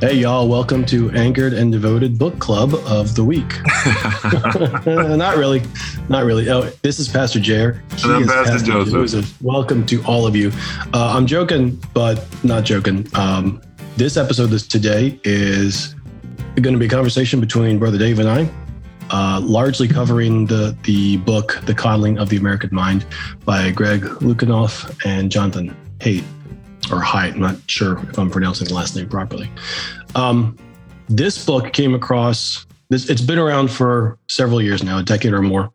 Hey, y'all, welcome to Anchored and Devoted Book Club of the Week. not really. Not really. Oh, this is Pastor. And I'm Pastor, Pastor Joseph. Joseph. Welcome to all of you. Uh, I'm joking, but not joking. Um, this episode this today is going to be a conversation between Brother Dave and I, uh, largely covering the, the book, The Coddling of the American Mind by Greg Lukianoff and Jonathan Haidt or Haidt. I'm not sure if I'm pronouncing the last name properly. Um, this book came across this. It's been around for several years now, a decade or more.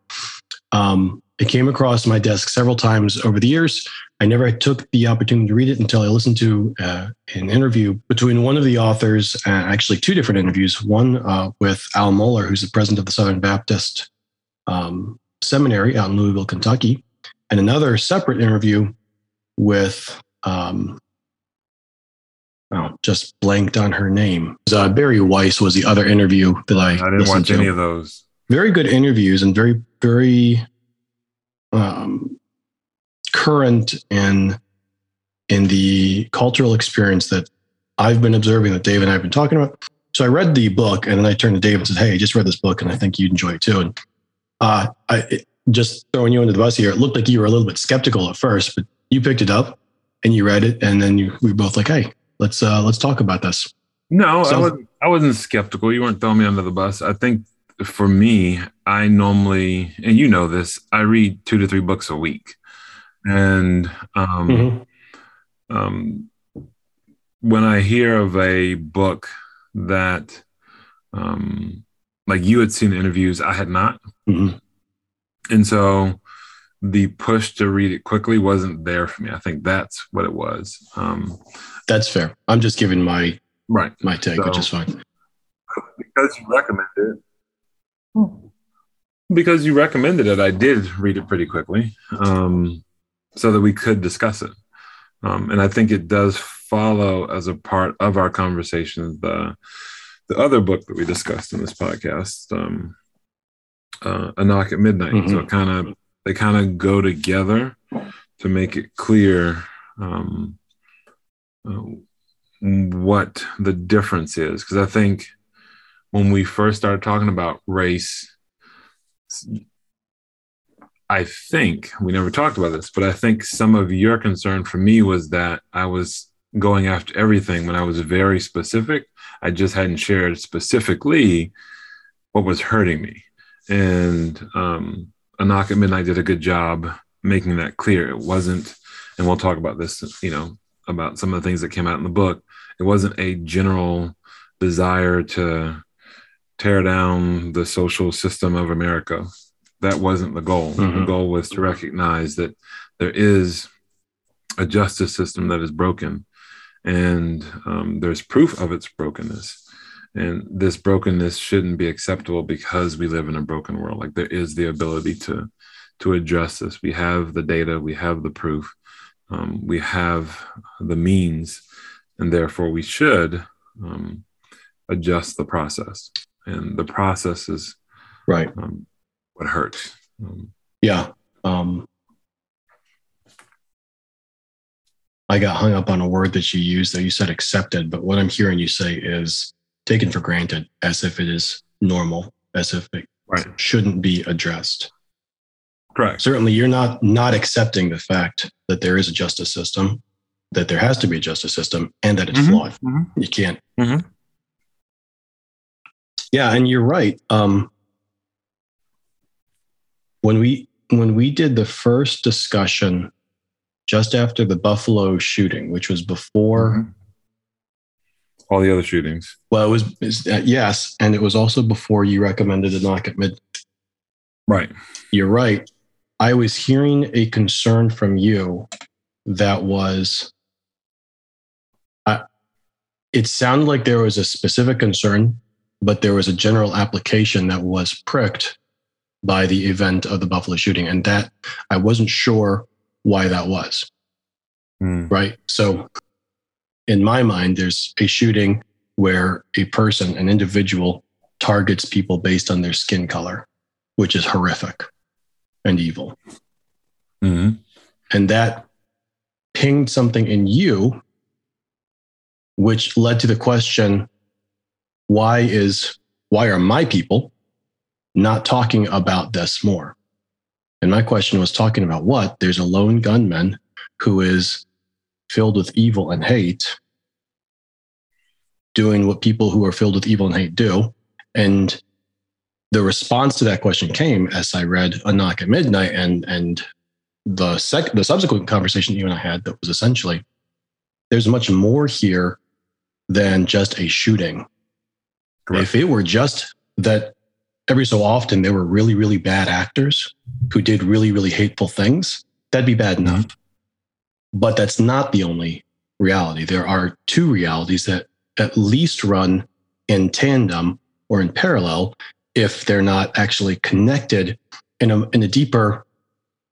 Um, it came across my desk several times over the years. I never took the opportunity to read it until I listened to uh, an interview between one of the authors, uh, actually two different interviews. One uh, with Al Mohler, who's the president of the Southern Baptist um, Seminary out in Louisville, Kentucky, and another separate interview with um, oh, just blanked on her name. Uh, Bari Weiss was the other interview that I. I didn't watch to. any of those. Very good interviews and very very um, current in in the cultural experience that I've been observing that Dave and I have been talking about. So I read the book and then I turned to Dave and said, "Hey, I just read this book and I think you'd enjoy it too." And uh, I it, just throwing you under the bus here. It looked like you were a little bit skeptical at first, but you picked it up and you read it, and then you, we were both like, "Hey, let's uh, let's talk about this." No, so, I wasn't. I wasn't skeptical. You weren't throwing me under the bus. I think for me, I normally, and you know this, I read two to three books a week, and um, mm-hmm. um, when I hear of a book that, um, like you had seen interviews, I had not, mm-hmm. and so the push to read it quickly wasn't there for me. I think that's what it was. Um, that's fair. I'm just giving my right my take, so, which is fine. Because you recommended it. Because you recommended it, I did read it pretty quickly, um, so that we could discuss it. Um, and I think it does follow as a part of our conversation the the other book that we discussed in this podcast, um, uh, A Knock at Midnight. Mm-hmm. So it kind of they kind of go together to make it clear um, uh, what the difference is. Because I think when we first started talking about race, I think we never talked about this, but I think some of your concern for me was that I was going after everything when I was very specific. I just hadn't shared specifically what was hurting me. And um, a knock at midnight did a good job making that clear. It wasn't, and we'll talk about this, you know, about some of the things that came out in the book. It wasn't a general desire to tear down the social system of America. That wasn't the goal. Mm-hmm. The goal was to recognize that there is a justice system that is broken, and um, there's proof of its brokenness and this brokenness shouldn't be acceptable because we live in a broken world. Like there is the ability to to address this. We have the data we have the proof um, we have the means and therefore we should um, adjust the process. And the process is right. um, what hurts. Um, yeah um, I got hung up on a word that you used that you said accepted, but what I'm hearing you say is taken for granted as if it is normal, as if it right. shouldn't be addressed. Correct. Certainly, you're not not accepting the fact that there is a justice system, that there has to be a justice system, and that it's mm-hmm. flawed. Mm-hmm. You can't. Mm-hmm. Yeah, and you're right. Um, when we when we did the first discussion just after the Buffalo shooting, which was before mm-hmm all the other shootings. Well, it was uh, yes, and it was also before you recommended a knock at midnight. Right. You're right. I was hearing a concern from you that was. Uh, it sounded like there was a specific concern, but there was a general application that was pricked by the event of the Buffalo shooting, and that I wasn't sure why that was. Mm. Right. So in my mind, there's a shooting where a person, an individual, targets people based on their skin color, which is horrific and evil. Mm-hmm. And that pinged something in you, which led to the question why is why are my people not talking about this more? And my question was talking about what? There's a lone gunman who is filled with evil and hate, doing what people who are filled with evil and hate do. And the response to that question came as I read A Knock at Midnight and and the sec the subsequent conversation you and I had that was essentially there's much more here than just a shooting. Correct. If it were just that every so often there were really, really bad actors who did really, really hateful things, that'd be bad enough. But that's not the only reality. There are two realities that at least run in tandem or in parallel if they're not actually connected in a, in a deeper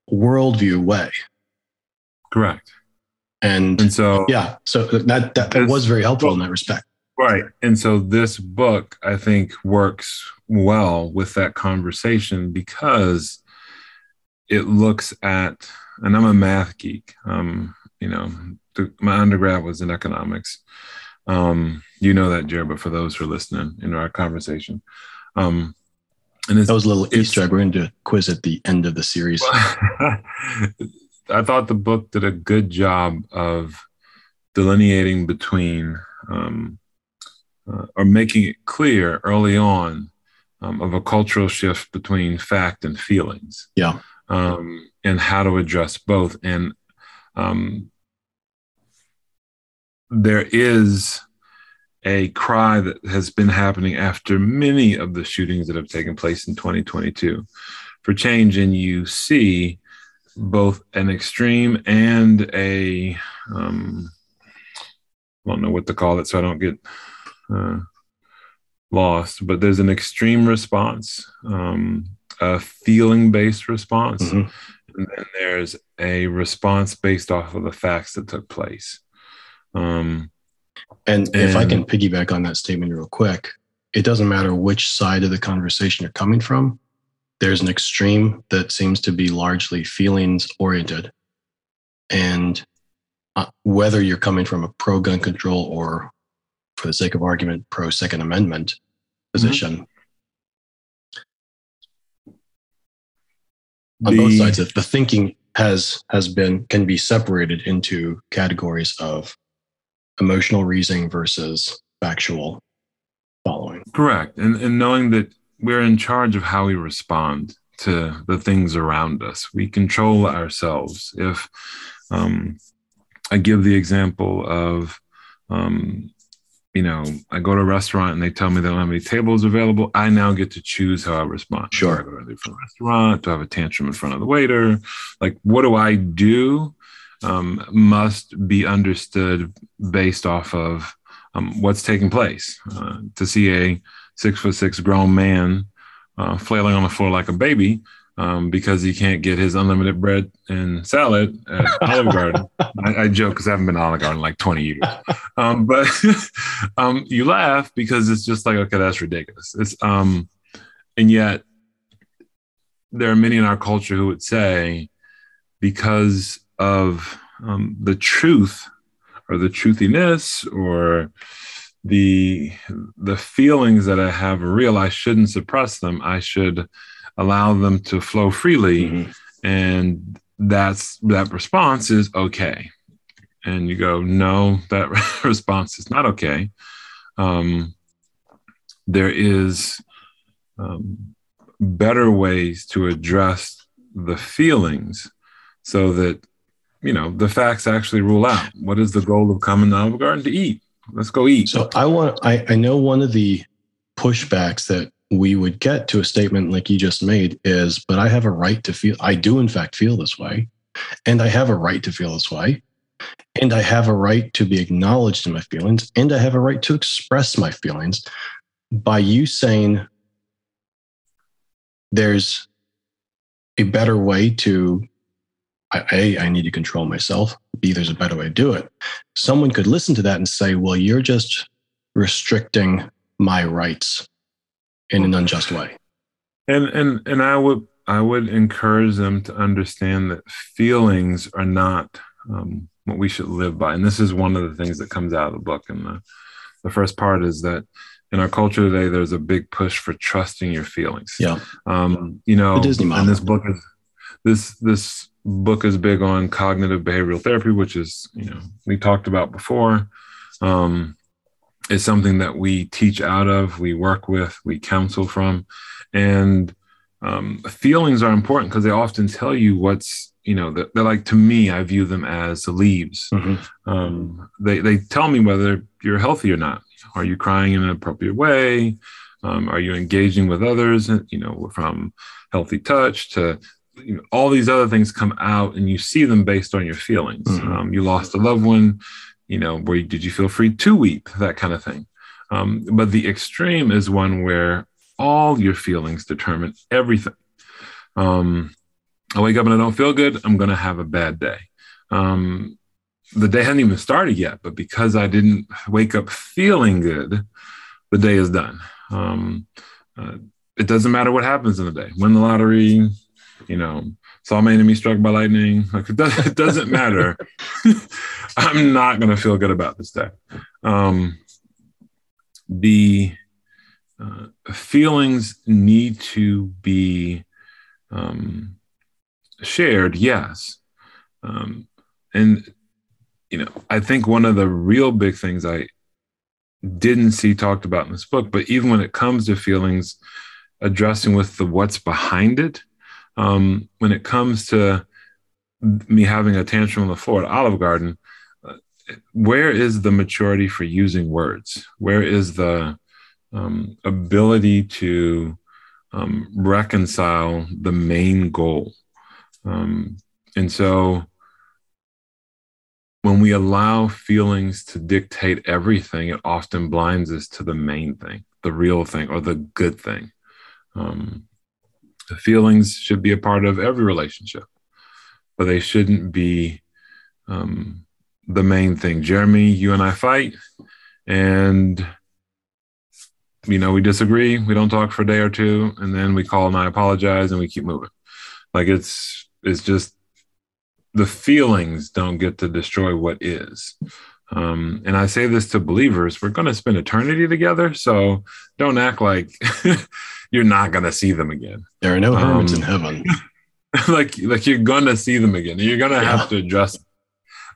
worldview way. Correct. And, and so, yeah, so that, that, that was very helpful well, in that respect. Right. And so this book, I think, works well with that conversation because it looks at, and I'm a math geek. Um, you know, the, my undergrad was in economics. Um, you know that, Jared, but for those who are listening in our conversation, um, and that was a little Easter egg. We're going to do a quiz at the end of the series. I thought the book did a good job of delineating between um, uh, or making it clear early on um, of a cultural shift between fact and feelings. Yeah. Um, and how to address both. And um, there is a cry that has been happening after many of the shootings that have taken place in 2022 for change. And you see both an extreme and a, um, I don't know what to call it, so I don't get uh, lost, but there's an extreme response, um, a feeling based response, mm-hmm. and then there's a response based off of the facts that took place. Um, and, and if I can piggyback on that statement real quick, it doesn't matter which side of the conversation you're coming from. There's an extreme that seems to be largely feelings oriented. And uh, whether you're coming from a pro gun control or for the sake of argument, pro Second Amendment position. Mm-hmm. On the, both sides, of the thinking has has been can be separated into categories of emotional reasoning versus factual following. Correct, and and knowing that we're in charge of how we respond to the things around us, we control ourselves. If um, I give the example of um, you know, I go to a restaurant and they tell me they don't have any tables available. I now get to choose how I respond. Sure. Do I go to a different restaurant? Do I have a tantrum in front of the waiter? Like, what do I do? Um, must be understood based off of um, what's taking place. Uh, to see a six foot six grown man uh, flailing on the floor like a baby um, because he can't get his unlimited bread and salad at Olive Garden. I, I, joke because I haven't been to Olive Garden in like 20 years. Um, but um, you laugh because it's just like, okay, that's ridiculous. It's um, and yet there are many in our culture who would say because of um, the truth or the truthiness or the the feelings that I have real, I shouldn't suppress them. I should allow them to flow freely. Mm-hmm. and that's that response is okay. And you go no that response is not okay. Um, there is um, better ways to address the feelings so that you know the facts actually rule out. What is the goal of coming to Olive Garden to eat. Let's go eat. So i want i, I know one of the pushbacks that we would get to a statement like you just made is, but I have a right to feel, I do in fact feel this way. And I have a right to feel this way. And I have a right to be acknowledged in my feelings. And I have a right to express my feelings by you saying there's a better way to a i need to control myself b there's a better way to do it someone could listen to that and say well you're just restricting my rights in an unjust way. And and and I would I would encourage them to understand that feelings are not um, what we should live by. And this is one of the things that comes out of the book. And the the first part is that in our culture today, there's a big push for trusting your feelings. Yeah. Um, you know, Disney and this book is this this book is big on cognitive behavioral therapy, which is you know we talked about before. Um, it's something that we teach out of, we work with, we counsel from, and um, feelings are important because they often tell you what's you know they're, they're like to me i view them as the leaves. Mhm. um, they, they tell me whether you're healthy or not. Are you crying in an appropriate way? Um, are you engaging with others you know from healthy touch to you know, all these other things come out and you see them based on your feelings. Mhm. um, you lost a loved one you know where did you feel free to weep that kind of thing um, but the extreme is one where all your feelings determine everything um, I wake up and I don't feel good, I'm going to have a bad day. Um, the day hadn't even started yet, but because I didn't wake up feeling good, the day is done. Um, uh, it doesn't matter what happens in the day. Win the lottery, you know, saw my enemy struck by lightning. Like it, does, it doesn't matter. I'm not to feel good about this day. Um, the uh, feelings need to be um, shared, yes. Um, and, you know, I think one of the real big things I didn't see talked about in this book, but even when it comes to feelings, addressing with the what's behind it, um, when it comes to me having a tantrum on the floor at Olive Garden, uh, where is the maturity for using words? Where is the um, ability to um, reconcile the main goal? Um, and so when we allow feelings to dictate everything, it often blinds us to the main thing, the real thing, or the good thing. Um, feelings should be a part of every relationship, but they shouldn't be um, the main thing. Jeremy, you and I fight, and you know we disagree. We don't talk for a day or two, and then we call and I apologize, and we keep moving. Like it's it's just the feelings don't get to destroy what is. Um, and I say this to believers: we're going to spend eternity together, so don't act like you're not going to see them again. There are no hermits Um, in heaven. like like you're gonna see them again. You're gonna Yeah. have to address.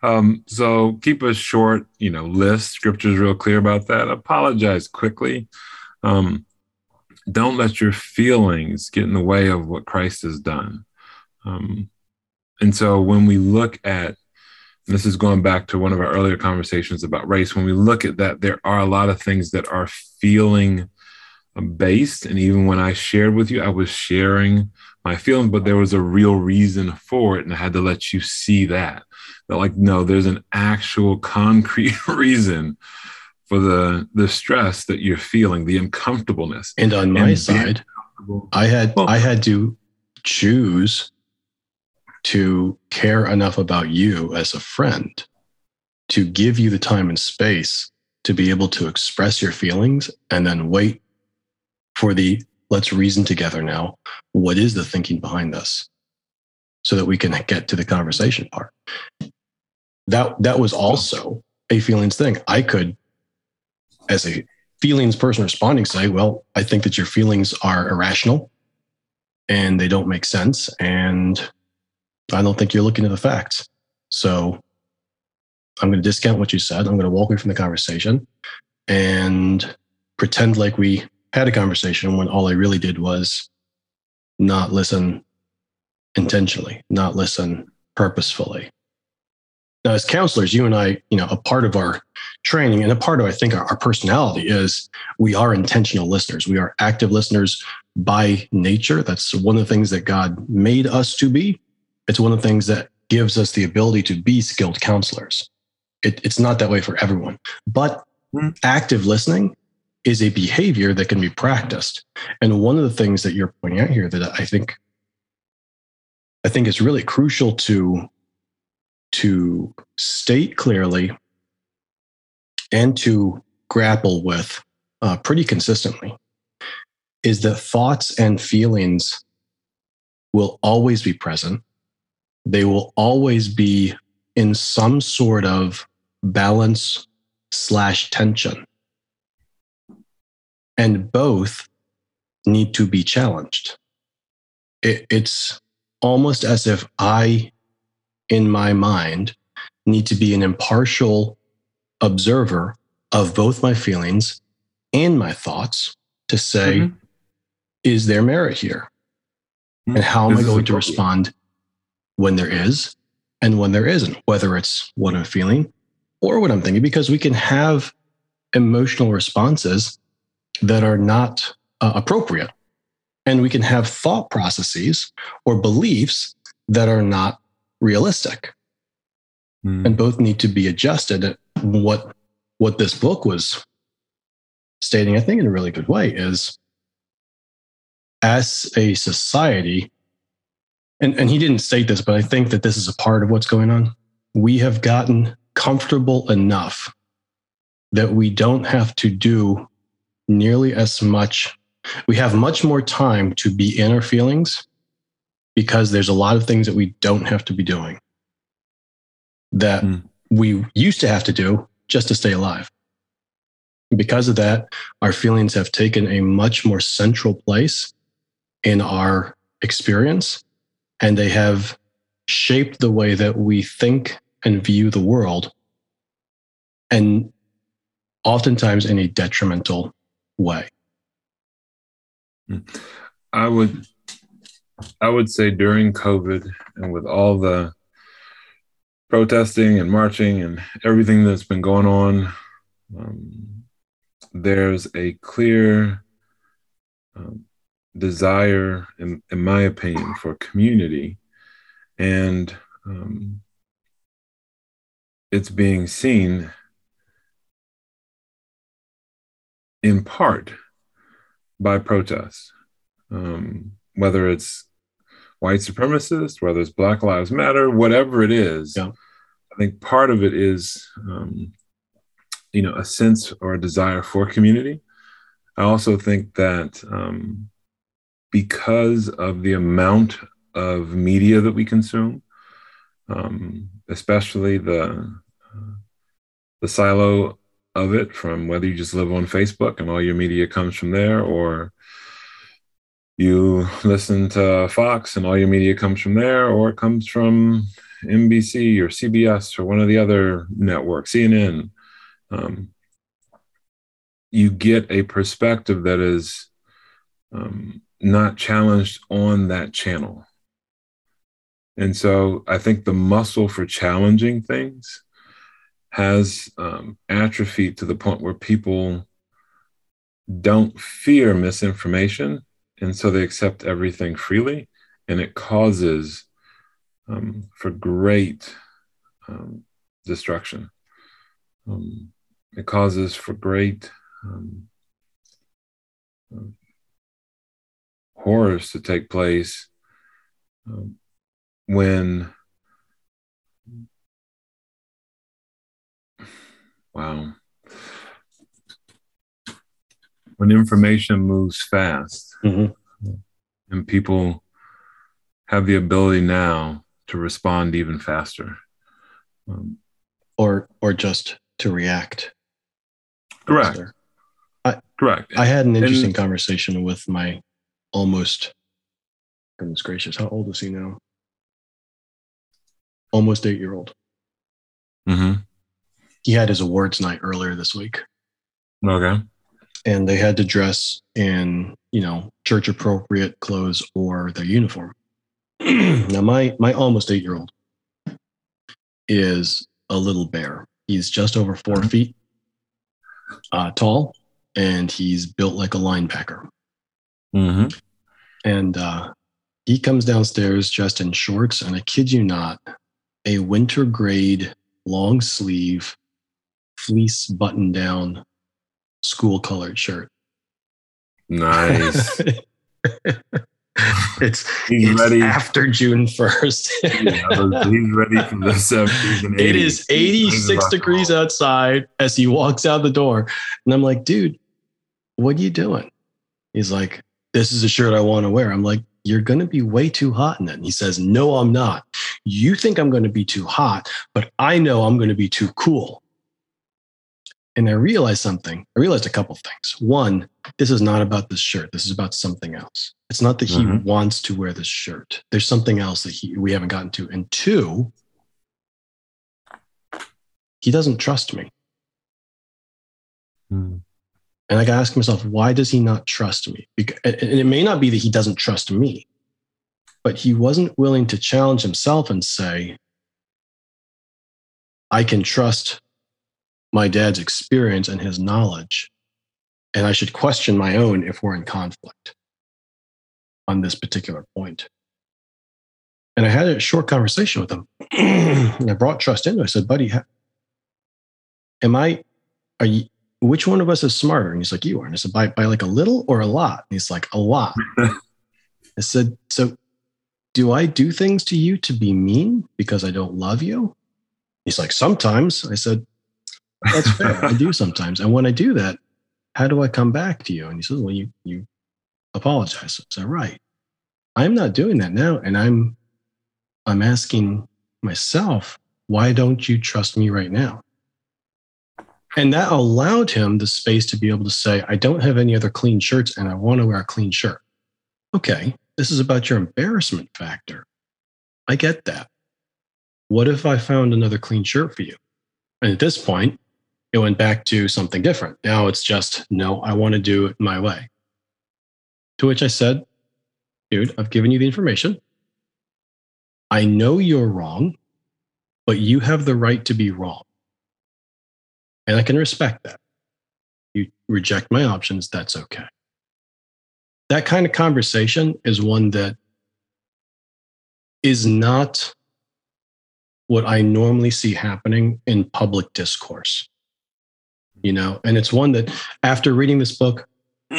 Um, so keep a short, you know, list. Scripture's real clear about that. Apologize quickly. Um, don't let your feelings get in the way of what Christ has done. Um, and so when we look at, this is going back to one of our earlier conversations about race, when we look at that, there are a lot of things that are feeling based. And even when I shared with you, I was sharing my feelings, but there was a real reason for it. And I had to let you see that. That like, no, there's an actual concrete reason for the the stress that you're feeling, the uncomfortableness. And on my and side, I had Well- I had to choose to care enough about you as a friend to give you the time and space to be able to express your feelings and then wait for the let's reason together now. What is the thinking behind this? So that we can get to the conversation part. That that was also a feelings thing. I could, as a feelings person responding, say, well, I think that your feelings are irrational and they don't make sense. And I don't think you're looking at the facts. So I'm going to discount what you said. I'm going to walk away from the conversation and pretend like we had a conversation when all I really did was not listen intentionally, not listen purposefully. Now, as counselors, you and I, you know, a part of our training and a part of, I think, our, our personality is we are intentional listeners. We are active listeners by nature. That's one of the things that God made us to be. It's one of the things that gives us the ability to be skilled counselors. It, it's not that way for everyone, but Mm. active listening is a behavior that can be practiced. And one of the things that you're pointing out here that I think I think is really crucial to to state clearly and to grapple with uh, pretty consistently is that thoughts and feelings will always be present. They will always be in some sort of balance slash tension. and both need to be challenged. It, it's almost as if I, in my mind, need to be an impartial observer of both my feelings and my thoughts to say, mm-hmm. is there merit here? And how am I going to respond when there is and when there isn't, whether it's what I'm feeling or what I'm thinking, because we can have emotional responses that are not uh, appropriate. And we can have thought processes or beliefs that are not realistic. Mm. And both need to be adjusted. What, what this book was stating, I think, in a really good way is as a society, and, and he didn't state this, but I think that this is a part of what's going on. We have gotten comfortable enough that we don't have to do nearly as much. We have much more time to be in our feelings because there's a lot of things that we don't have to be doing that mm. we used to have to do just to stay alive. Because of that, our feelings have taken a much more central place in our experience, and they have shaped the way that we think and view the world, and oftentimes in a detrimental way. I would I would say during COVID and with all the protesting and marching and everything that's been going on, um, there's a clear um, desire, in, in, my opinion, for community. And um, it's being seen in part by protests, um, whether it's white supremacists, whether it's Black Lives Matter, whatever it is. Yeah. I think part of it is, um, you know, a sense or a desire for community. I also think that um, because of the amount of media that we consume, um, especially the uh, the silo of it from whether you just live on Facebook and all your media comes from there, or you listen to Fox and all your media comes from there, or it comes from NBC or CBS or one of the other networks, CNN. Um, you get a perspective that is um, not challenged on that channel. And so I think the muscle for challenging things has um, atrophied to the point where people don't fear misinformation. And so they accept everything freely. And it causes um, for great um, destruction. Um, it causes for great um, horrors to take place um, when Wow. When information moves fast mm-hmm. and people have the ability now to respond even faster. Um, or or just to react. Correct. I, correct. I had an interesting and, conversation with my almost goodness gracious, how old is he now? Almost eight year old. Mm-hmm he had his awards night earlier this week. Okay. And they had to dress in, you know, church appropriate clothes or their uniform. now my my almost eight year old is a little bear. He's just over 4 mm-hmm. feet uh, tall, and he's built like a linebacker. Mm-hmm. And uh, he comes downstairs dressed in shorts, and I kid you not, a winter grade long sleeve fleece button down school colored shirt. Nice. it's, he's it's ready after June 1st. yeah, he's ready for the 70s and 80s. It is 86 degrees outside as he walks out the door. And I'm like, dude, what are you doing? He's like, this is a shirt I want to wear. I'm like, you're going to be way too hot in it. And he says, no, I'm not. You think I'm going to be too hot, but I know I'm going to be too cool. And I realized something. I realized a couple things. One, this is not about this shirt. This is about something else. It's not that he Mhm. wants to wear this shirt. There's something else that he, we haven't gotten to. And two, he doesn't trust me. Hmm. And I got to ask myself, why does he not trust me? And it may not be that he doesn't trust me, but he wasn't willing to challenge himself and say, I can trust my dad's experience and his knowledge, and I should question my own if we're in conflict on this particular point. And I had a short conversation with him. and I brought trust into it. I said, buddy, am I, are you, which one of us is smarter? And he's like, you are. And I said, by, by like a little or a lot? And he's like, a lot. I said, so do I do things to you to be mean because I don't love you? He's like, sometimes. I said, that's fair. I do sometimes. And when I do that, how do I come back to you? And he says, well, you, you apologize. I said, right. I'm not doing that now. And I'm, I'm asking myself, why don't you trust me right now? And that allowed him the space to be able to say, I don't have any other clean shirts and I want to wear a clean shirt. Okay, this is about your embarrassment factor. I get that. What if I found another clean shirt for you? And at this point, it went back to something different. Now it's just, no, I want to do it my way. To which I said, dude, I've given you the information. I know you're wrong, but you have the right to be wrong. And I can respect that. You reject my options, that's okay. That kind of conversation is one that is not what I normally see happening in public discourse. You know, and it's one that after reading this book,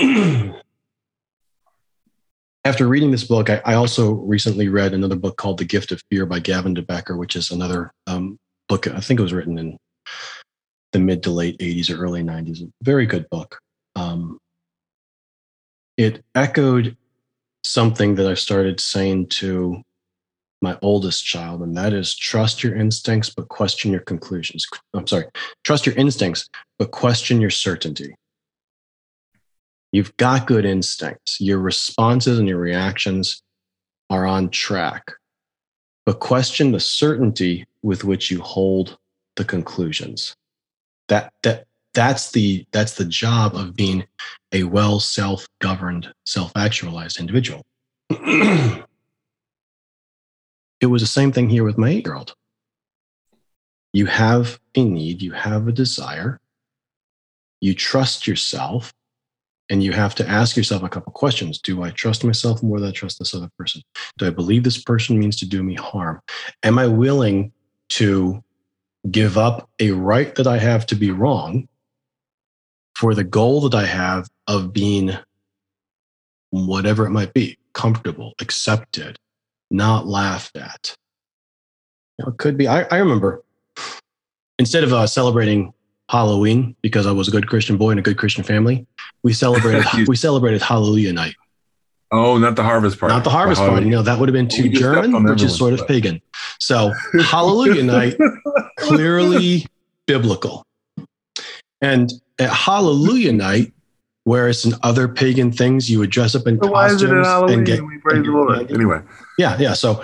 after reading this book, I, I, also recently read another book called The Gift of Fear by Gavin De Becker, which is another um, book. I think it was written in the mid to late 80s or early 90s. Very good book. Um, it echoed something that I started saying to my oldest child, and that is trust your instincts, but question your conclusions. I'm sorry, trust your instincts, but question your certainty. You've got good instincts. Your responses and your reactions are on track, but question the certainty with which you hold the conclusions. That that that's the that's the job of being a well self-governed, self-actualized individual. it was the same thing here with my eight-year-old. You have a need, you have a desire, you trust yourself, and you have to ask yourself a couple questions. Do I trust myself more than I trust this other person? Do I believe this person means to do me harm? Am I willing to give up a right that I have to be wrong for the goal that I have of being whatever it might be comfortable, accepted, not laughed at? You know, it could be. I, I remember instead of uh, celebrating Halloween because I was a good Christian boy in a good Christian family. We celebrated we celebrated Hallelujah night. Oh, not the harvest party. Not the harvest the party. No, that would have been too German, which is sort of foot. pagan. So Hallelujah night, clearly biblical. And at Hallelujah night, whereas in other pagan things you would dress up in But why is it in costumes Halloween? and get we praise and the Lord. Anyway, yeah, yeah. So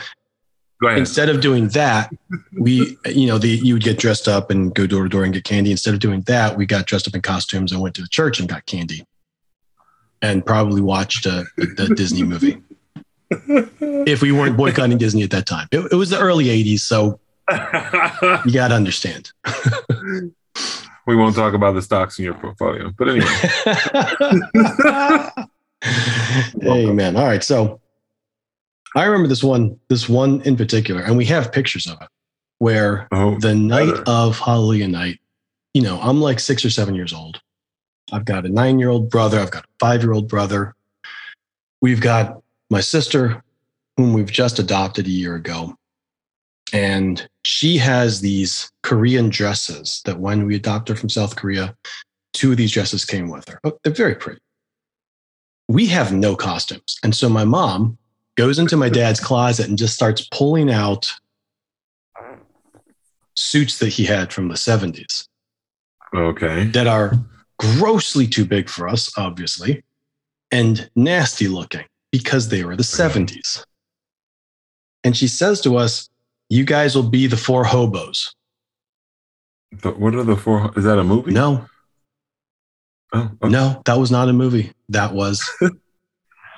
go ahead. instead of doing that, we, you know, the, you would get dressed up and go door to door and get candy. Instead of doing that, we got dressed up in costumes and went to the church and got candy and probably watched uh, a, a Disney movie. If we weren't boycotting Disney at that time, it, it was the early 80s. So you got to understand. we won't talk about the stocks in your portfolio. But anyway, Amen. All right. So I remember this one, this one in particular, and we have pictures of it where oh, the night brother. of Hallelujah night, you know, I'm like six or seven years old. I've got a nine year old brother. I've got a five year old brother. We've got my sister, whom we've just adopted a year ago. And she has these Korean dresses that when we adopted her from South Korea, two of these dresses came with her. Oh, they're very pretty. We have no costumes. And so my mom goes into my dad's closet and just starts pulling out suits that he had from the 70s. Okay. that are grossly too big for us, obviously, and nasty looking because they were the 70s. And she says to us, You guys will be the four hobos. But what are the four? Is that a movie? No, Oh, okay. no, that was not a movie. That was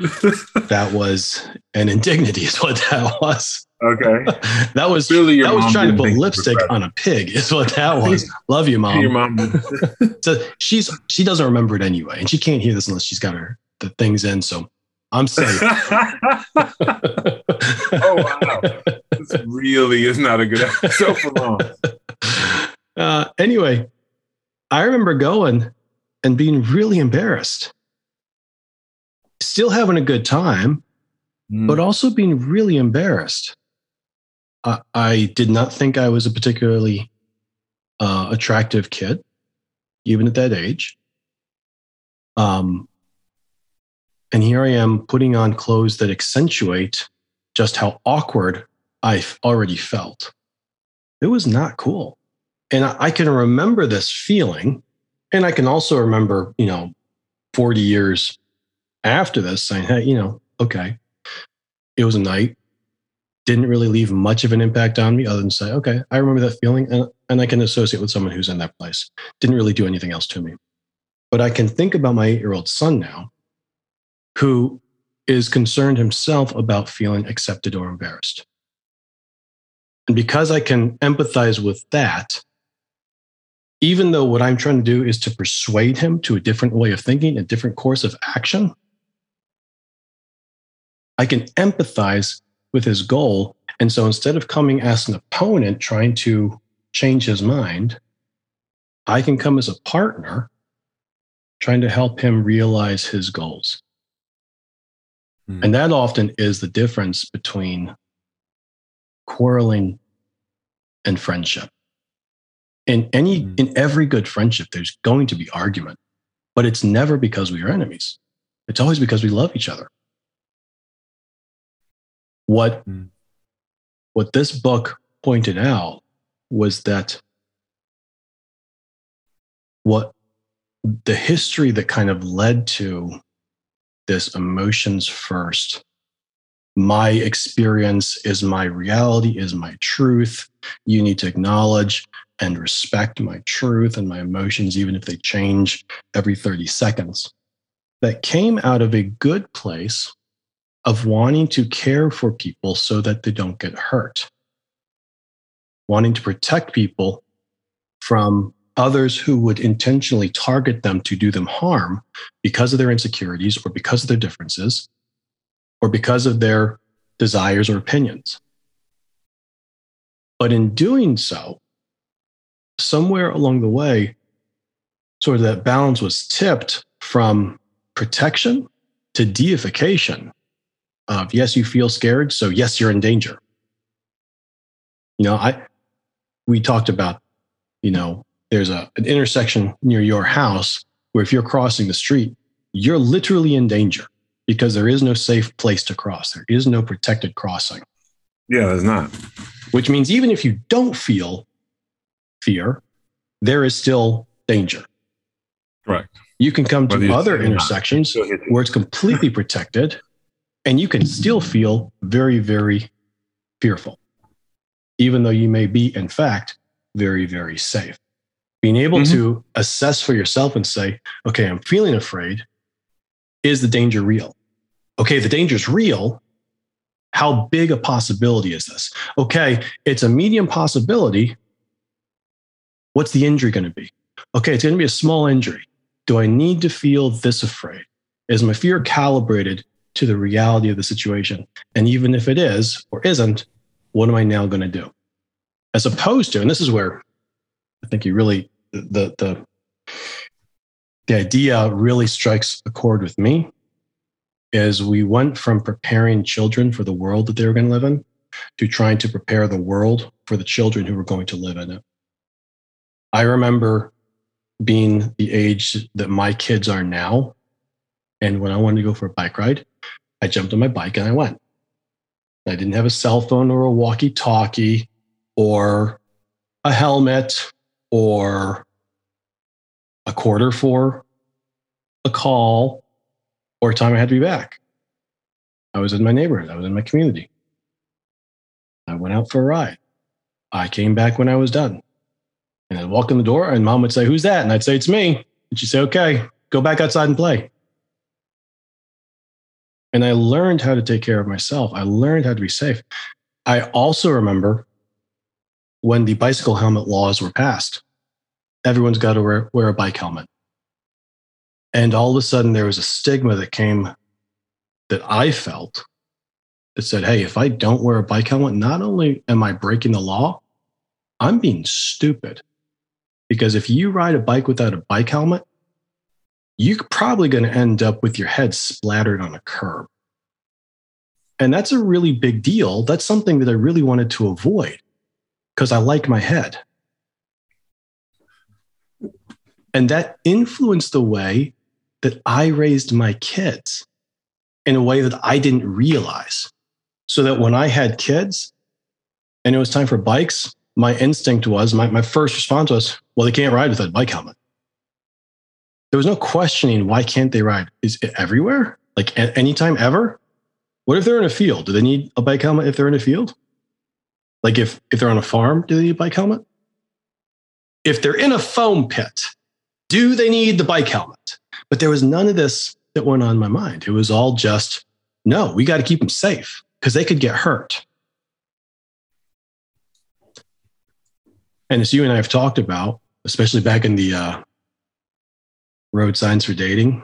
that was an indignity, is what that was. Okay. That was your that was trying to put think you were lipstick on a pig, is what that was. Love you, mom. Your mom. So she's she doesn't remember it anyway, and she can't hear this unless she's got her the things in. So I'm safe. oh wow, this really is not a good episode for uh, anyway, I remember going and being really embarrassed, still having a good time, but also being really embarrassed. I, I did not think I was a particularly uh, attractive kid, even at that age. Um, and here I am putting on clothes that accentuate just how awkward I already felt. It was not cool. And I, I can remember this feeling. And I can also remember, you know, 40 years after this saying, hey, you know, okay, it was a night. Didn't really leave much of an impact on me other than say, okay, I remember that feeling and, and I can associate with someone who's in that place. Didn't really do anything else to me. But I can think about my eight year old son now who is concerned himself about feeling accepted or embarrassed. And because I can empathize with that, even though what I'm trying to do is to persuade him to a different way of thinking, a different course of action, I can empathize with his goal. And so instead of coming as an opponent trying to change his mind, I can come as a partner trying to help him realize his goals. Hmm. And that often is the difference between quarreling and friendship. In any Hmm. in every good friendship, there's going to be argument, but it's never because we are enemies. It's always because we love each other. What Hmm. what this book pointed out was that what the history that kind of led to this emotions first my experience is my reality is my truth you need to acknowledge and respect my truth and my emotions even if they change every 30 seconds that came out of a good place of wanting to care for people so that they don't get hurt wanting to protect people from others who would intentionally target them to do them harm because of their insecurities or because of their differences or because of their desires or opinions. But in doing so, somewhere along the way, sort of that balance was tipped from protection to deification of yes, you feel scared, so yes, you're in danger. You know, I we talked about, you know, there's a, an intersection near your house where if you're crossing the street, you're literally in danger because there is no safe place to cross. There is no protected crossing, Yeah, there's not. which means even if you don't feel fear, there is still danger. Correct. You can come Whether to other see it or not. intersections Still hit you. where it's completely protected and you can still feel very, very fearful, even though you may be, in fact, very, very safe. Being able Mhm. to assess for yourself and say, okay, I'm feeling afraid. Is the danger real? Okay, the danger is real. How big a possibility is this? Okay, it's a medium possibility. What's the injury going to be? Okay, it's going to be a small injury. Do I need to feel this afraid? Is my fear calibrated to the reality of the situation? And even if it is or isn't, what am I now going to do? As opposed to, and this is where I think you really the the the idea really strikes a chord with me is we went from preparing children for the world that they were going to live in to trying to prepare the world for the children who were going to live in it. I remember being the age that my kids are now. And when I wanted to go for a bike ride, I jumped on my bike and I went. I didn't have a cell phone or a walkie talkie or a helmet or a quarter for a call or time I had to be back. I was in my neighborhood, I was in my community. I went out for a ride. I came back when I was done. And I'd walk in the door, and mom would say, Who's that? And I'd say, It's me. And she'd say, Okay, go back outside and play. And I learned how to take care of myself. I learned how to be safe. I also remember when the bicycle helmet laws were passed, everyone's got to wear, wear a bike helmet. And all of a sudden, there was a stigma that came that I felt that said, hey, if I don't wear a bike helmet, not only am I breaking the law, I'm being stupid. Because if you ride a bike without a bike helmet, you're probably going to end up with your head splattered on a curb. And that's a really big deal. That's something that I really wanted to avoid because I like my head. And that influenced the way that I raised my kids in a way that I didn't realize. So that when I had kids and it was time for bikes, my instinct was my, my first response was, well, they can't ride without a bike helmet. There was no questioning why can't they ride? Is it everywhere? Like anytime ever? What if they're in a field? Do they need a bike helmet if they're in a field? Like if if they're on a farm, do they need a bike helmet? If they're in a foam pit, do they need the bike helmet? But there was none of this that went on in my mind. It was all just, no, we got to keep them safe because they could get hurt. And as you and I have talked about, especially back in the uh, road signs for dating,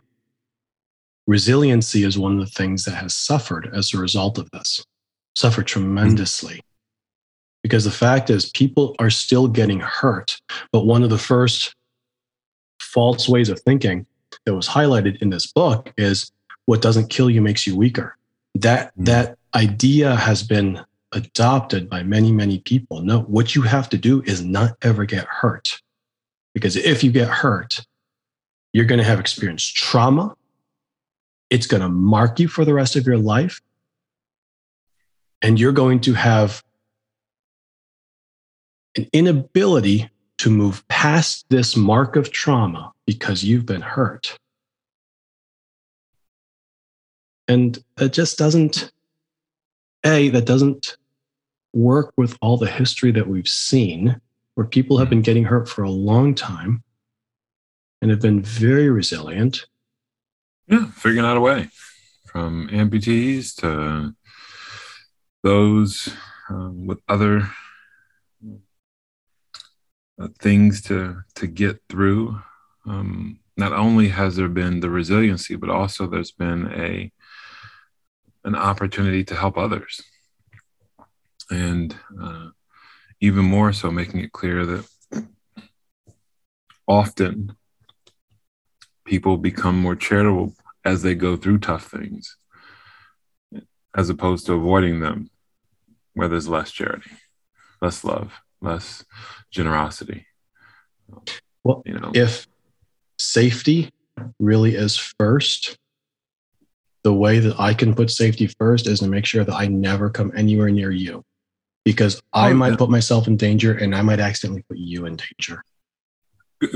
resiliency is one of the things that has suffered as a result of this, suffered tremendously. Mm-hmm. Because the fact is, people are still getting hurt. But one of the first false ways of thinking that was highlighted in this book is what doesn't kill you makes you weaker. That, mm-hmm. that idea has been adopted by many, many people. No, what you have to do is not ever get hurt. Because if you get hurt, you're going to have experienced trauma. It's going to mark you for the rest of your life. And you're going to have an inability to move past this mark of trauma because you've been hurt. And it just doesn't, A, that doesn't work with all the history that we've seen where people have mm. been getting hurt for a long time and have been very resilient. Yeah, figuring out a way from amputees to those um, with other uh, things to to get through. Um, not only has there been the resiliency, but also there's been a an opportunity to help others, and uh, even more so, making it clear that often people become more charitable as they go through tough things, as opposed to avoiding them, where there's less charity, less love, less generosity. Well, you know, if safety really is first, the way that I can put safety first is to make sure that I never come anywhere near you because I oh, might put myself in danger and I might accidentally put you in danger.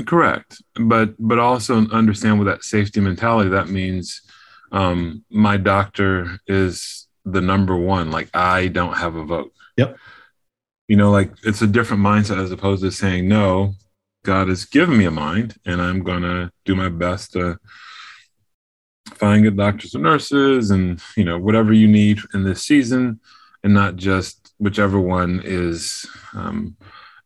Correct, but but also understand with that safety mentality that means um, my doctor is the number one. Like I don't have a vote. Yep. You know, like it's a different mindset as opposed to saying no. God has given me a mind, and I'm gonna do my best to find good doctors and nurses, and you know whatever you need in this season, and not just whichever one is um,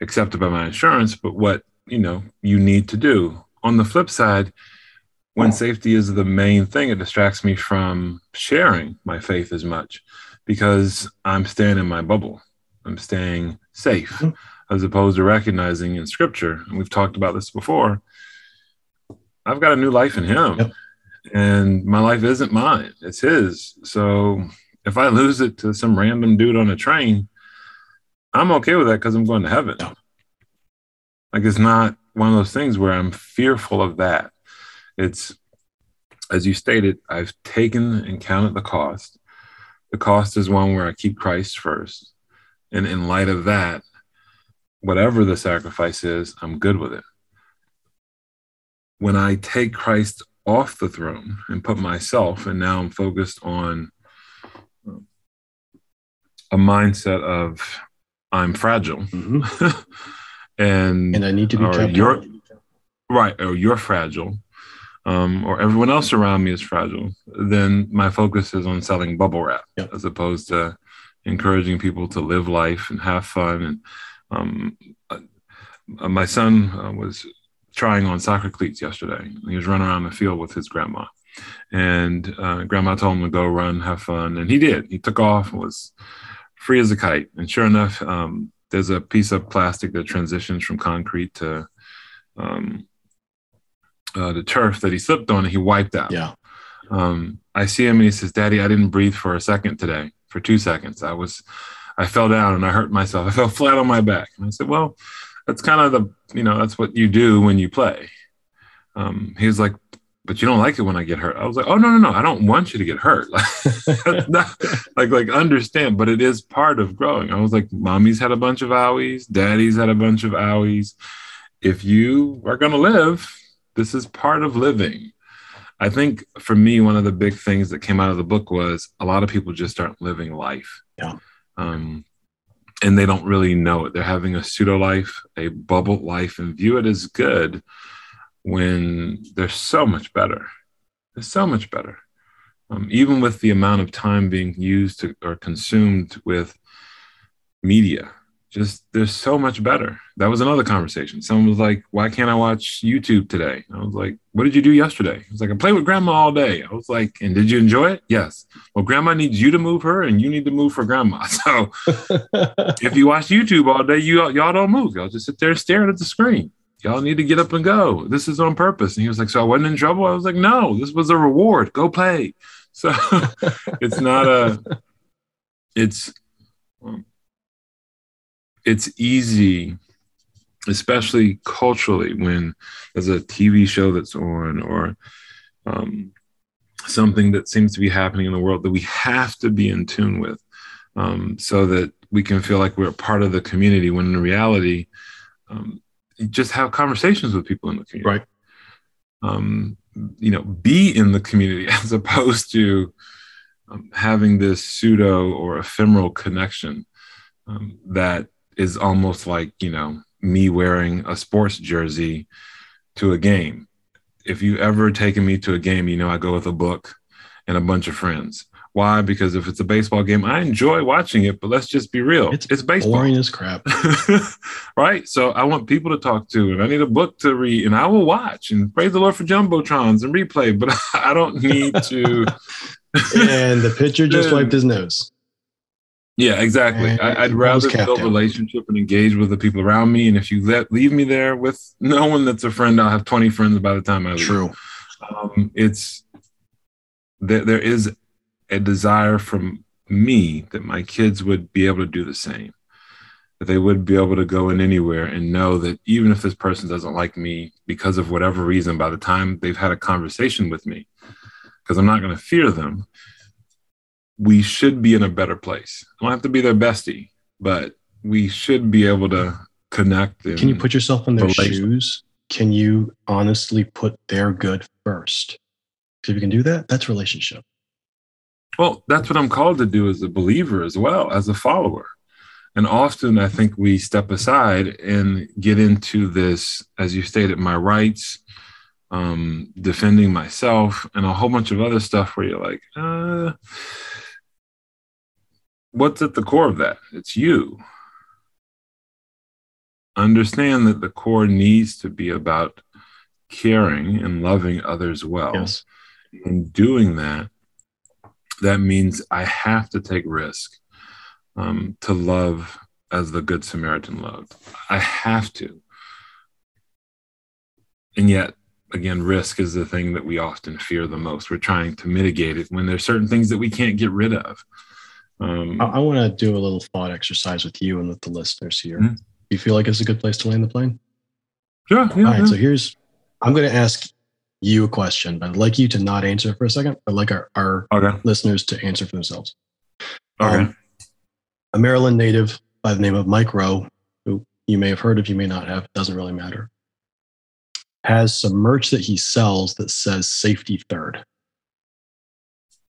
accepted by my insurance, but what you know you need to do. On the flip side, when safety is the main thing, it distracts me from sharing my faith as much because I'm staying in my bubble. I'm staying safe mm-hmm. as opposed to recognizing in scripture, and we've talked about this before. I've got a new life in him. Yep. And my life isn't mine, it's his. So if I lose it to some random dude on a train, I'm okay with that because I'm going to heaven. Yep. Like it's not one of those things where I'm fearful of that. It's, as you stated, I've taken and counted the cost. The cost is one where I keep Christ first. And in light of that, whatever the sacrifice is, I'm good with it. when I take Christ off the throne and put myself, and now I'm focused on a mindset of I'm fragile, Mhm. and And I need to be or kept. you're right, or you're fragile, um, or everyone else around me is fragile. Then my focus is on selling bubble wrap Yep. as opposed to encouraging people to live life and have fun. And um, uh, my son uh, was trying on soccer cleats yesterday. He was running around the field with his grandma, and uh, grandma told him to go run, have fun, and he did. He took off and was free as a kite. And sure enough, um, there's a piece of plastic that transitions from concrete to um, uh, the turf that he slipped on, and he wiped out. Yeah. Um, I see him and he says, Daddy, I didn't breathe for a second today, for two seconds. I was, I fell down and I hurt myself. I fell flat on my back. And I said, Well, that's kind of the, you know, that's what you do when you play. Um, he was like, But you don't like it when I get hurt. I was like, Oh, no, no, no. I don't want you to get hurt. Like, not- like, like, understand, but it is part of growing. I was like, Mommy's had a bunch of owies, daddy's had a bunch of owies. If you are going to live, this is part of living. I think for me, one of the big things that came out of the book was a lot of people just aren't living life. Yeah. Um, and they don't really know it. They're having a pseudo life, a bubble life, and view it as good when they're so much better. They're so much better. Um, even with the amount of time being used to, or consumed with media, just they're so much better. That was another conversation. Someone was like, "Why can't I watch YouTube today?" I was like, "What did you do yesterday?" He was like, "I played with grandma all day." I was like, "And did you enjoy it?" Yes. Well, grandma needs you to move her, and you need to move for grandma. So if you watch YouTube all day, you y'all don't move. Y'all just sit there staring at the screen. Y'all need to get up and go. This is on purpose. And he was like, "So I wasn't in trouble." I was like, "No, this was a reward. Go play." So it's not a. It's. it's easy, especially culturally, when there's a TV show that's on or um, something that seems to be happening in the world that we have to be in tune with um, so that we can feel like we're part of the community when in reality, um, just have conversations with people in the community. Right. Um, you know, be in the community as opposed to um, having this pseudo or ephemeral connection um, that is almost like you know me wearing a sports jersey to a game. If you ever taken me to a game, you know I go with a book and a bunch of friends. Why? Because if it's a baseball game, I enjoy watching it, but let's just be real. It's It's, baseball. Boring as crap. right? So I want people to talk to, and I need a book to read, and I will watch and praise the Lord for jumbotrons and replay, but I don't need to. and the pitcher just wiped his nose. Yeah, exactly. And I, I'd rather build out. relationship and engage with the people around me. And if you let leave me there with no one that's a friend, I'll have twenty friends by the time I leave. True. Um, it's there. There is a desire from me that my kids would be able to do the same. That they would be able to go in anywhere and know that even if this person doesn't like me because of whatever reason, by the time they've had a conversation with me, because I'm not going to fear them, we should be in a better place. I don't have to be their bestie, but we should be able to connect. And, Can you put yourself in their shoes? Can you honestly put their good first? If you can do that, that's relationship. Well, that's what I'm called to do as a believer as well, as a follower. And often I think we step aside and get into this, as you stated, my rights, um, defending myself, and a whole bunch of other stuff where you're like, uh, what's at the core of that? It's you. Understand that the core needs to be about caring and loving others well Yes. in doing that, that means I have to take risk um, to love as the Good Samaritan loved. I have to. And yet, again, risk is the thing that we often fear the most. We're trying to mitigate it when there's certain things that we can't get rid of. Um, I, I want to do a little thought exercise with you and with the listeners here. Mhm. Do you feel like it's a good place to land the plane? sure, yeah, All right. yeah. So here's, I'm going to ask you a question, but I'd like you to not answer for a second. I'd like our, our okay. listeners to answer for themselves. Okay. Um, a Maryland native by the name of Mike Rowe, who you may have heard of, you may not have, doesn't really matter. has some merch that he sells that says safety third.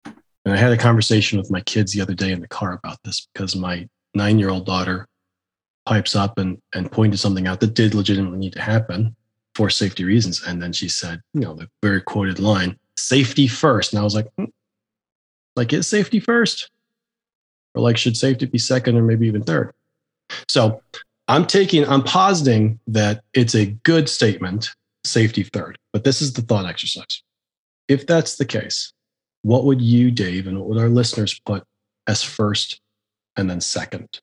And I had a conversation with my kids the other day in the car about this because my nine year old daughter pipes up and, and pointed something out that did legitimately need to happen for safety reasons. And then she said, you know, the very quoted line, safety first. And I was like, hmm, like, is safety first? Or like, should safety be second or maybe even third? So I'm taking, I'm positing that it's a good statement, safety third. But this is the thought exercise. If that's the case, what would you, Dave, and what would our listeners put as first and then second?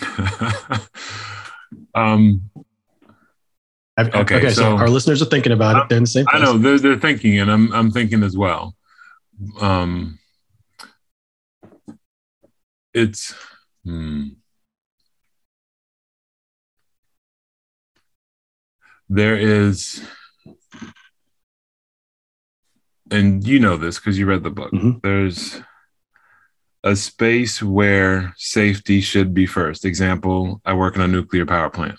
um, okay, okay, so, so, our listeners are thinking about it. They're in the same. Place. I know they're, they're thinking, and I'm I'm thinking as well. Um, it's hmm. there is and you know this because you read the book mm-hmm. there's a space where safety should be first example i work in a nuclear power plant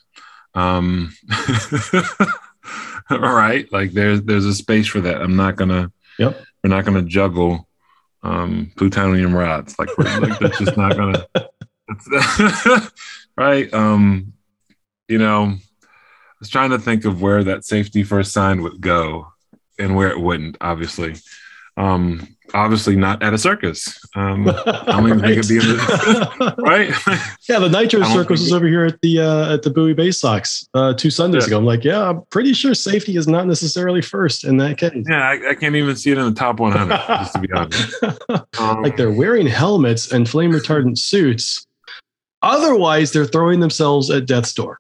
um all right like there's there's a space for that. I'm not gonna yep. we're not gonna juggle um plutonium rods. Like, like that's just not gonna right um you know i was trying to think of where that safety first sign would go and where it wouldn't, obviously. Um, obviously not at a circus. Um, I don't even think it'd be in the, right. yeah, the Nitro Circus was over here at the uh, at the Bowie Baysox uh, two Sundays yeah. ago. I'm like, yeah, I'm pretty sure safety is not necessarily first in that case. Yeah, I, I can't even see it in the top 100. just to be honest, um, like they're wearing helmets and flame retardant suits. Otherwise, they're throwing themselves at death's door.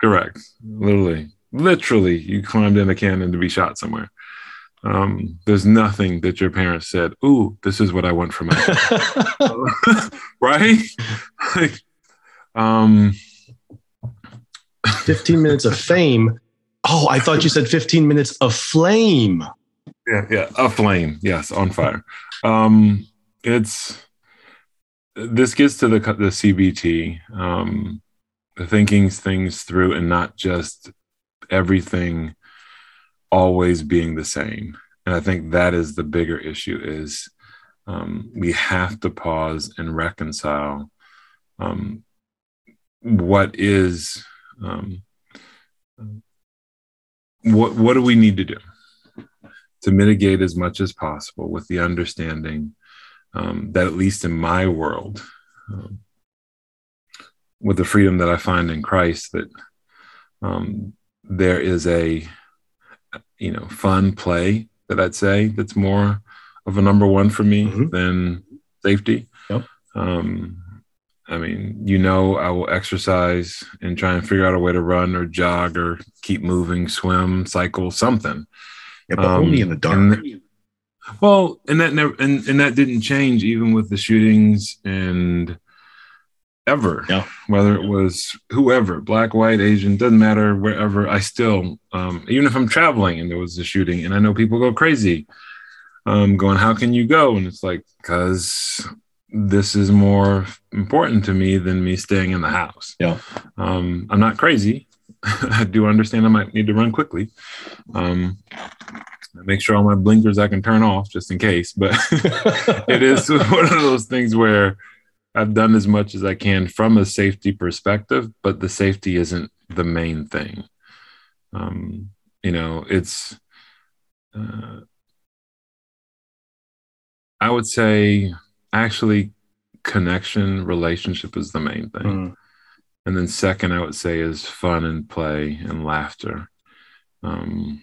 Correct. Literally literally you climbed in a cannon to be shot somewhere. Um, there's nothing that your parents said, Ooh, this is what I want for my right? like, um 15 minutes of fame. Oh, I thought you said 15 minutes of flame. Yeah, yeah, a flame. Yes, on fire. Um, it's this gets to the the CBT, um, the thinking things through, and not just everything always being the same. And I think that is the bigger issue is um, we have to pause and reconcile um, what is um, what what do we need to do to mitigate as much as possible with the understanding um, that at least in my world um, with the freedom that I find in Christ that um, there is a you know fun play that I'd say that's more of a number one for me mm-hmm. than safety. Yep. Um, I mean, you know, I will exercise and try and figure out a way to run or jog or keep moving, swim, cycle, something. Yeah, but um, only in the dark. And, well, and that never and, and that didn't change even with the shootings and ever. Yeah. Whether it was whoever, black, white, Asian, doesn't matter, wherever, I still, um, even if I'm traveling and there was a shooting, and I know people go crazy, um, going, How can you go? And it's like, Because this is more important to me than me staying in the house. Yeah. Um, I'm not crazy. I do understand I might need to run quickly. Um, make sure all my blinkers I can turn off just in case. But it is one of those things where I've done as much as I can from a safety perspective, but the safety isn't the main thing. Um, you know, it's, uh, I would say actually connection, relationship is the main thing. Mm. And then second, I would say is fun and play and laughter. Um,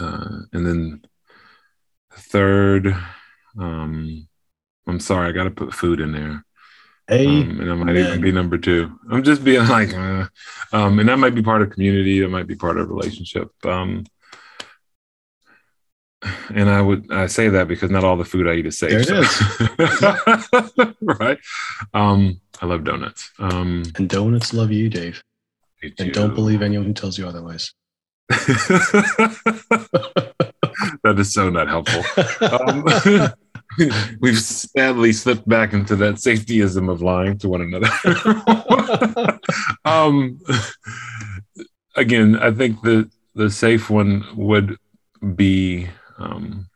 uh, and then third, um, I'm sorry, I got to put food in there. Hey, um, and I might even be number two. I'm just being like, uh, um, and that might be part of community. That might be part of relationship. Um, and I would I say that because not all the food I eat is safe. There it so. is. right. Um, I love donuts. Um, and donuts love you, Dave. And don't believe anyone who tells you otherwise. that is so not helpful. Um, we've sadly slipped back into that safetyism of lying to one another. um, again, I think the the safe one would be um,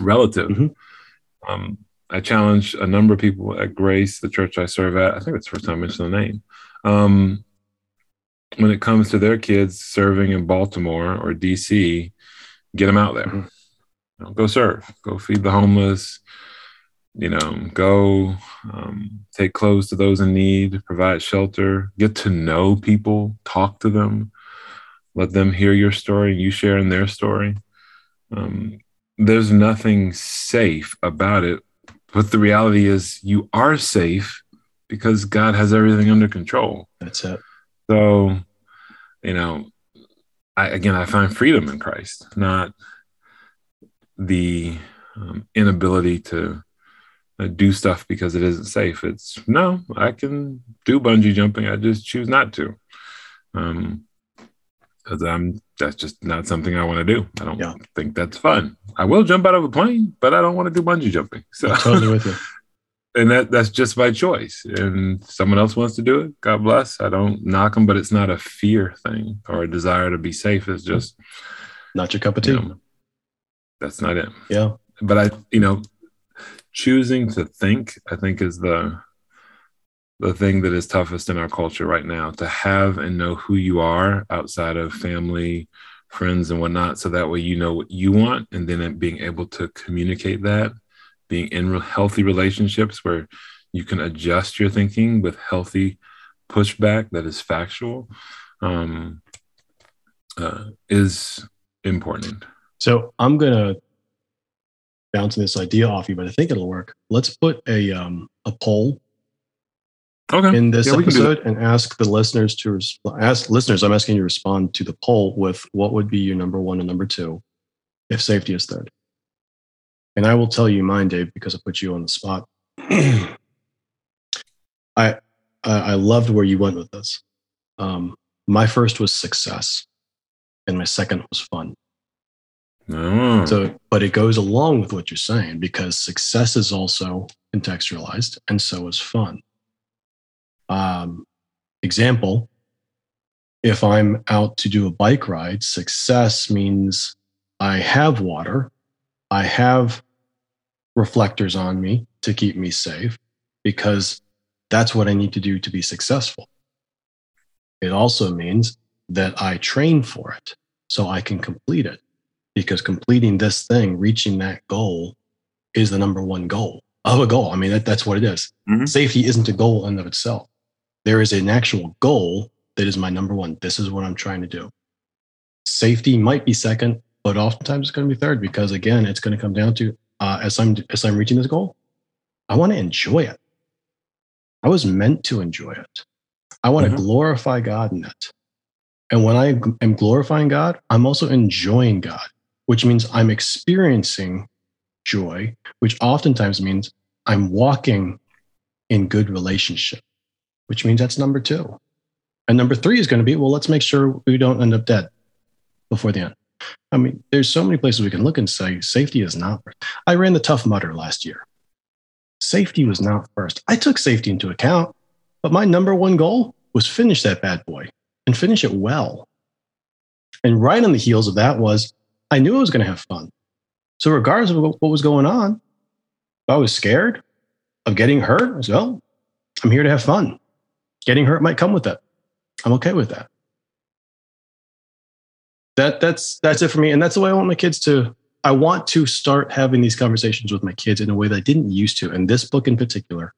relative. Mm-hmm. Um, I challenge a number of people at Grace, the church I serve at. I think it's the first time I mentioned the name. Um, when it comes to their kids serving in Baltimore or DC, get them out there. You know, go serve, go feed the homeless, you know, go um, take clothes to those in need, provide shelter, get to know people, talk to them, let them hear your story, you share in their story. Um, there's nothing safe about it but the reality is, you are safe because God has everything under control. That's it. So, you know, I, again, I find freedom in Christ, not the um, inability to uh, do stuff because it isn't safe. It's no, I can do bungee jumping. I just choose not to. Um, because I'm that's just not something I want to do. I don't yeah. think that's fun. I will jump out of a plane, but I don't want to do bungee jumping. So I'm totally with you. and that that's just my choice. And someone else wants to do it. God bless. I don't knock them, but it's not a fear thing or a desire to be safe. It's just not your cup of tea. You know, that's not it. Yeah. But I, you know, choosing to think, I think is the the thing that is toughest in our culture right now to have and know who you are outside of family, friends, and whatnot. So that way you know what you want, and then being able to communicate that, being in healthy relationships where you can adjust your thinking with healthy pushback that is factual um, uh, is important. So I'm gonna bounce this idea off you, but I think it'll work. Let's put a um, a poll okay. in this yeah, episode and ask the listeners to res- ask listeners. I'm asking you to respond to the poll with what would be your number one and number two if safety is third. And I will tell you mine, Dave, because I put you on the spot. I I loved where you went with this. Um, my first was success, and my second was fun. Oh. So, but it goes along with what you're saying because success is also contextualized, and so is fun. Um, example, if I'm out to do a bike ride, success means I have water, I have reflectors on me to keep me safe because that's what I need to do to be successful. It also means that I train for it so I can complete it because completing this thing, reaching that goal is the number one goal of a goal. I mean, that, that's what it is. Mm-hmm. Safety isn't a goal in of itself there is an actual goal that is my number one. This is what I'm trying to do. Safety might be second, but oftentimes it's going to be third because again, it's going to come down to uh, as I'm as I'm reaching this goal, I want to enjoy it. I was meant to enjoy it. I want mm-hmm. to glorify God in it. And when I am glorifying God, I'm also enjoying God, which means I'm experiencing joy, which oftentimes means I'm walking in good relationship which means that's number two. And number three is going to be well, let's make sure we don't end up dead before the end. I mean, there's so many places we can look and say safety is not. First. I ran the Tough Mudder last year. Safety was not first. I took safety into account, but my number one goal was finish that bad boy and finish it well. And right on the heels of that was I knew I was going to have fun. So regardless of what was going on, if I was scared of getting hurt, I was, well, I'm here to have fun getting hurt might come with it. I'm okay with that. That that's that's it for me, and that's the way I want my kids to. I want to start having these conversations with my kids in a way that I didn't used to. And this book in particular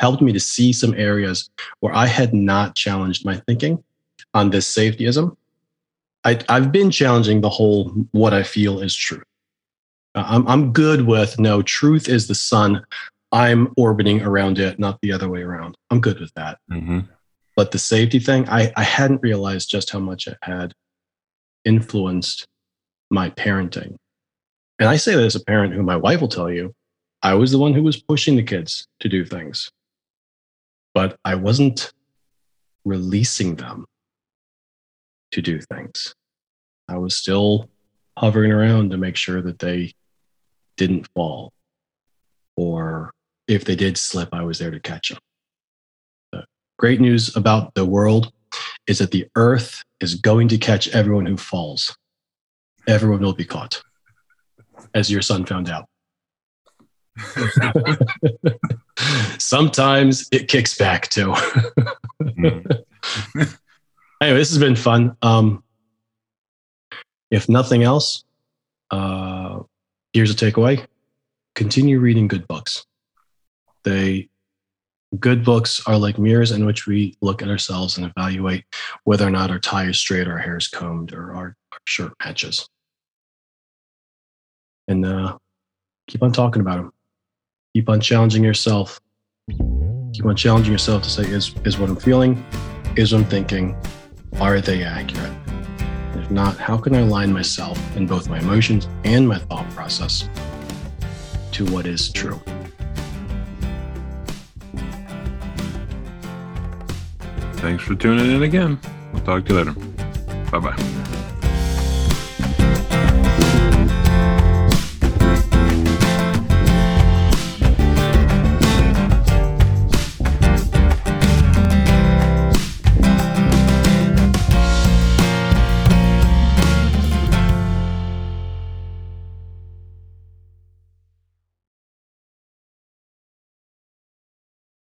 helped me to see some areas where I had not challenged my thinking on this safetyism. I, have been challenging the whole what I feel is true. Uh, I'm, I'm good with no, truth is the sun. I'm orbiting around it, not the other way around. I'm good with that. Mm-hmm. But the safety thing, I, I hadn't realized just how much it had influenced my parenting. And I say that as a parent who my wife will tell you, I was the one who was pushing the kids to do things, but I wasn't releasing them to do things. I was still hovering around to make sure that they didn't fall. Or if they did slip, I was there to catch them The great news about the world is that the earth is going to catch everyone who falls. Everyone will be caught, as your son found out. Sometimes it kicks back too. Mm. anyway, this has been fun. Um, if nothing else, uh, here's a takeaway continue reading good books. They good books are like mirrors in which we look at ourselves and evaluate whether or not our tie is straight, our hair is combed, or our, our shirt matches. And uh, keep on talking about them. Keep on challenging yourself. Keep on challenging yourself to say, is, is what I'm feeling, is what I'm thinking, are they accurate? If not, how can I align myself in both my emotions and my thought process to what is true? Thanks for tuning in again. We'll talk to you later. Bye bye.